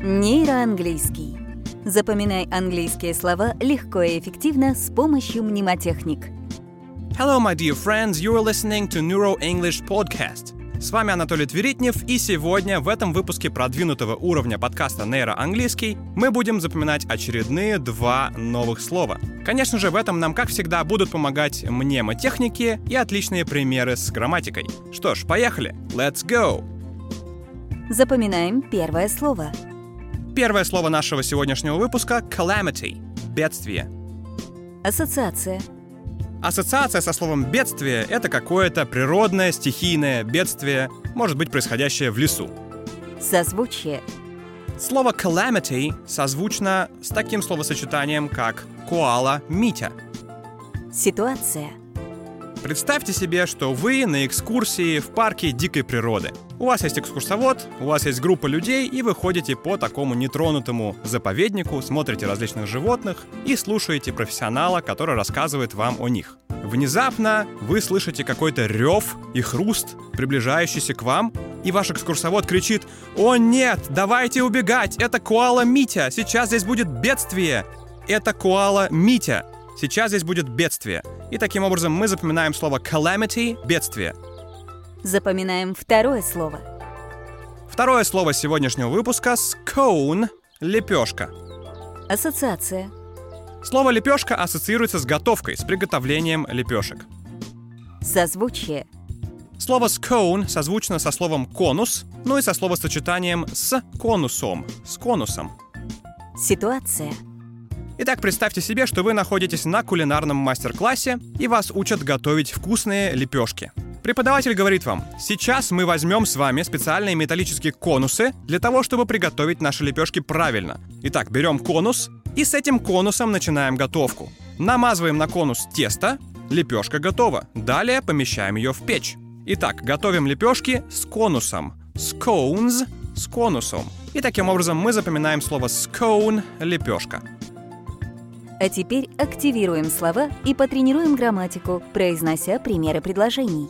Нейроанглийский. Запоминай английские слова легко и эффективно с помощью мнемотехник. Hello, my dear friends. You are listening to Neuro English Podcast. С вами Анатолий Тверитнев, и сегодня в этом выпуске продвинутого уровня подкаста «Нейроанглийский» мы будем запоминать очередные два новых слова. Конечно же, в этом нам, как всегда, будут помогать мнемотехники и отличные примеры с грамматикой. Что ж, поехали! Let's go! Запоминаем первое слово. Первое слово нашего сегодняшнего выпуска — calamity — бедствие. Ассоциация. Ассоциация со словом «бедствие» — это какое-то природное, стихийное бедствие, может быть, происходящее в лесу. Созвучие. Слово calamity созвучно с таким словосочетанием, как коала Митя. Ситуация. Представьте себе, что вы на экскурсии в парке дикой природы. У вас есть экскурсовод, у вас есть группа людей, и вы ходите по такому нетронутому заповеднику, смотрите различных животных и слушаете профессионала, который рассказывает вам о них. Внезапно вы слышите какой-то рев и хруст, приближающийся к вам, и ваш экскурсовод кричит «О нет, давайте убегать! Это коала Митя! Сейчас здесь будет бедствие! Это коала Митя! Сейчас здесь будет бедствие!» И таким образом мы запоминаем слово calamity — бедствие. Запоминаем второе слово. Второе слово сегодняшнего выпуска — scone — лепешка. Ассоциация. Слово лепешка ассоциируется с готовкой, с приготовлением лепешек. Созвучие. Слово scone созвучно со словом конус, ну и со словосочетанием с конусом, с конусом. Ситуация. Итак, представьте себе, что вы находитесь на кулинарном мастер-классе и вас учат готовить вкусные лепешки. Преподаватель говорит вам, сейчас мы возьмем с вами специальные металлические конусы для того, чтобы приготовить наши лепешки правильно. Итак, берем конус и с этим конусом начинаем готовку. Намазываем на конус тесто, лепешка готова. Далее помещаем ее в печь. Итак, готовим лепешки с конусом. Scones с конусом. И таким образом мы запоминаем слово scone – лепешка. А теперь активируем слова и потренируем грамматику, произнося примеры предложений.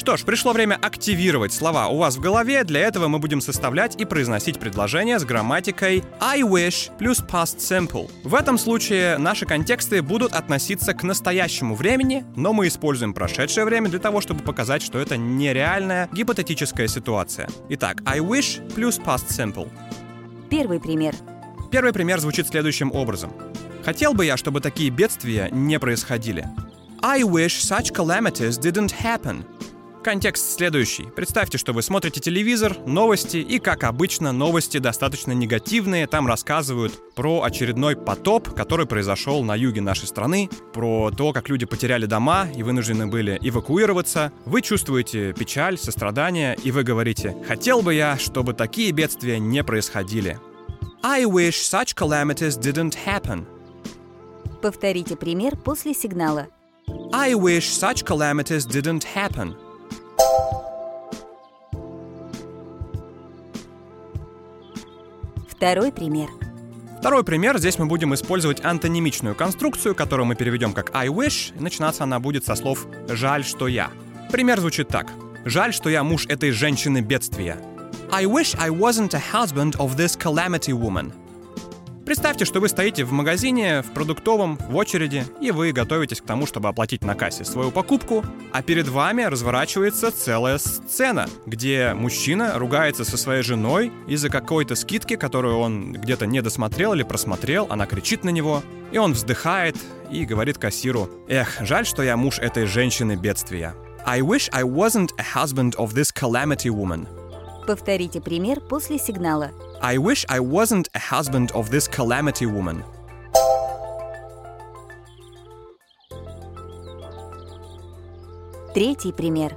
Что ж, пришло время активировать слова у вас в голове. Для этого мы будем составлять и произносить предложения с грамматикой I wish плюс past simple. В этом случае наши контексты будут относиться к настоящему времени, но мы используем прошедшее время для того, чтобы показать, что это нереальная гипотетическая ситуация. Итак, I wish плюс past simple. Первый пример. Первый пример звучит следующим образом. Хотел бы я, чтобы такие бедствия не происходили. I wish such calamities didn't happen. Контекст следующий. Представьте, что вы смотрите телевизор, новости, и, как обычно, новости достаточно негативные. Там рассказывают про очередной потоп, который произошел на юге нашей страны, про то, как люди потеряли дома и вынуждены были эвакуироваться. Вы чувствуете печаль, сострадание, и вы говорите «Хотел бы я, чтобы такие бедствия не происходили». I wish such calamities didn't happen. Повторите пример после сигнала. I wish such calamities didn't happen. Второй пример. Второй пример. Здесь мы будем использовать антонимичную конструкцию, которую мы переведем как I wish. И начинаться она будет со слов «жаль, что я». Пример звучит так. «Жаль, что я муж этой женщины бедствия». I wish I wasn't a husband of this calamity woman. Представьте, что вы стоите в магазине, в продуктовом, в очереди, и вы готовитесь к тому, чтобы оплатить на кассе свою покупку, а перед вами разворачивается целая сцена, где мужчина ругается со своей женой из-за какой-то скидки, которую он где-то не досмотрел или просмотрел, она кричит на него, и он вздыхает и говорит кассиру, «Эх, жаль, что я муж этой женщины бедствия». I wish I wasn't a husband of this calamity woman. Повторите пример после сигнала. I wish I wasn't a husband of this calamity woman. Третий пример.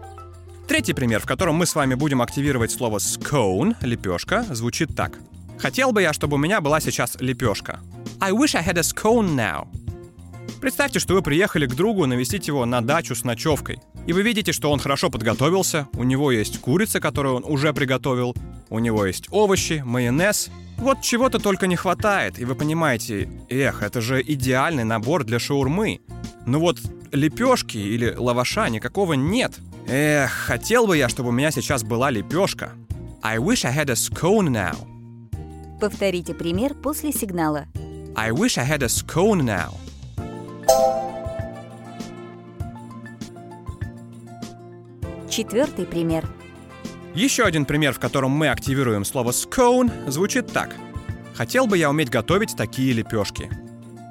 Третий пример, в котором мы с вами будем активировать слово scone, лепешка, звучит так. Хотел бы я, чтобы у меня была сейчас лепешка. I wish I had a scone now. Представьте, что вы приехали к другу навестить его на дачу с ночевкой. И вы видите, что он хорошо подготовился, у него есть курица, которую он уже приготовил, у него есть овощи, майонез. Вот чего-то только не хватает, и вы понимаете, эх, это же идеальный набор для шаурмы. Но вот лепешки или лаваша никакого нет. Эх, хотел бы я, чтобы у меня сейчас была лепешка. I wish I had a scone now. Повторите пример после сигнала. I wish I had a scone now. Четвертый пример. Еще один пример, в котором мы активируем слово scone, звучит так. Хотел бы я уметь готовить такие лепешки.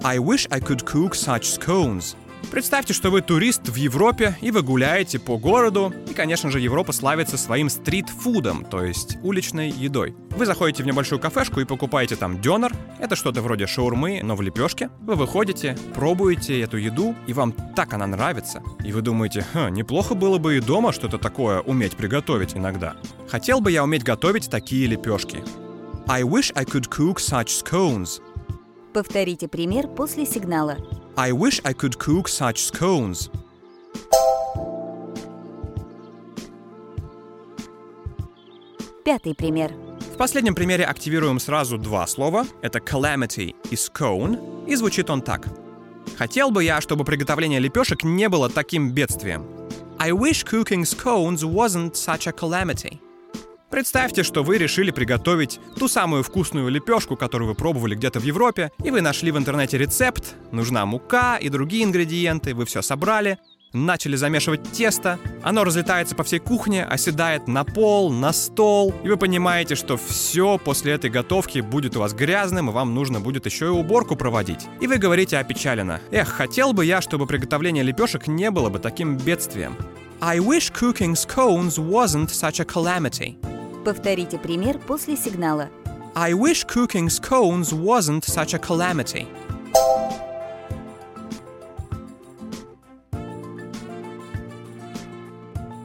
I wish I could cook such scones. Представьте, что вы турист в Европе, и вы гуляете по городу, и, конечно же, Европа славится своим стрит-фудом, то есть уличной едой. Вы заходите в небольшую кафешку и покупаете там дёнер, это что-то вроде шаурмы, но в лепешке. Вы выходите, пробуете эту еду, и вам так она нравится. И вы думаете, Ха, неплохо было бы и дома что-то такое уметь приготовить иногда. Хотел бы я уметь готовить такие лепешки. I wish I could cook such scones. Повторите пример после сигнала. I wish I could cook such scones. Пятый пример. В последнем примере активируем сразу два слова. Это calamity и scone. И звучит он так. Хотел бы я, чтобы приготовление лепешек не было таким бедствием. I wish cooking scones wasn't such a calamity. Представьте, что вы решили приготовить ту самую вкусную лепешку, которую вы пробовали где-то в Европе, и вы нашли в интернете рецепт, нужна мука и другие ингредиенты, вы все собрали, начали замешивать тесто, оно разлетается по всей кухне, оседает на пол, на стол, и вы понимаете, что все после этой готовки будет у вас грязным, и вам нужно будет еще и уборку проводить. И вы говорите опечаленно, эх, хотел бы я, чтобы приготовление лепешек не было бы таким бедствием. I wish cooking scones wasn't such a calamity. Повторите пример после сигнала. I wish cooking scones wasn't such a calamity.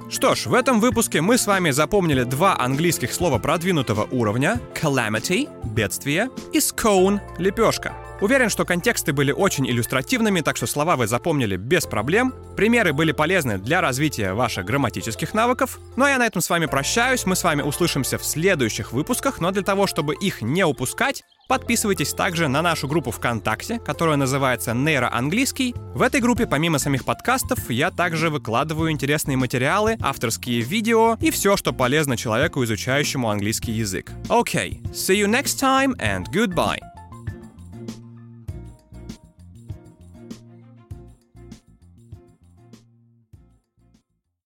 Что ж, в этом выпуске мы с вами запомнили два английских слова продвинутого уровня — calamity — бедствие и scone — лепешка. Уверен, что контексты были очень иллюстративными, так что слова вы запомнили без проблем. Примеры были полезны для развития ваших грамматических навыков. Ну а я на этом с вами прощаюсь. Мы с вами услышимся в следующих выпусках, но для того, чтобы их не упускать, Подписывайтесь также на нашу группу ВКонтакте, которая называется Нейроанглийский. В этой группе, помимо самих подкастов, я также выкладываю интересные материалы, авторские видео и все, что полезно человеку, изучающему английский язык. Okay, see you next time and goodbye.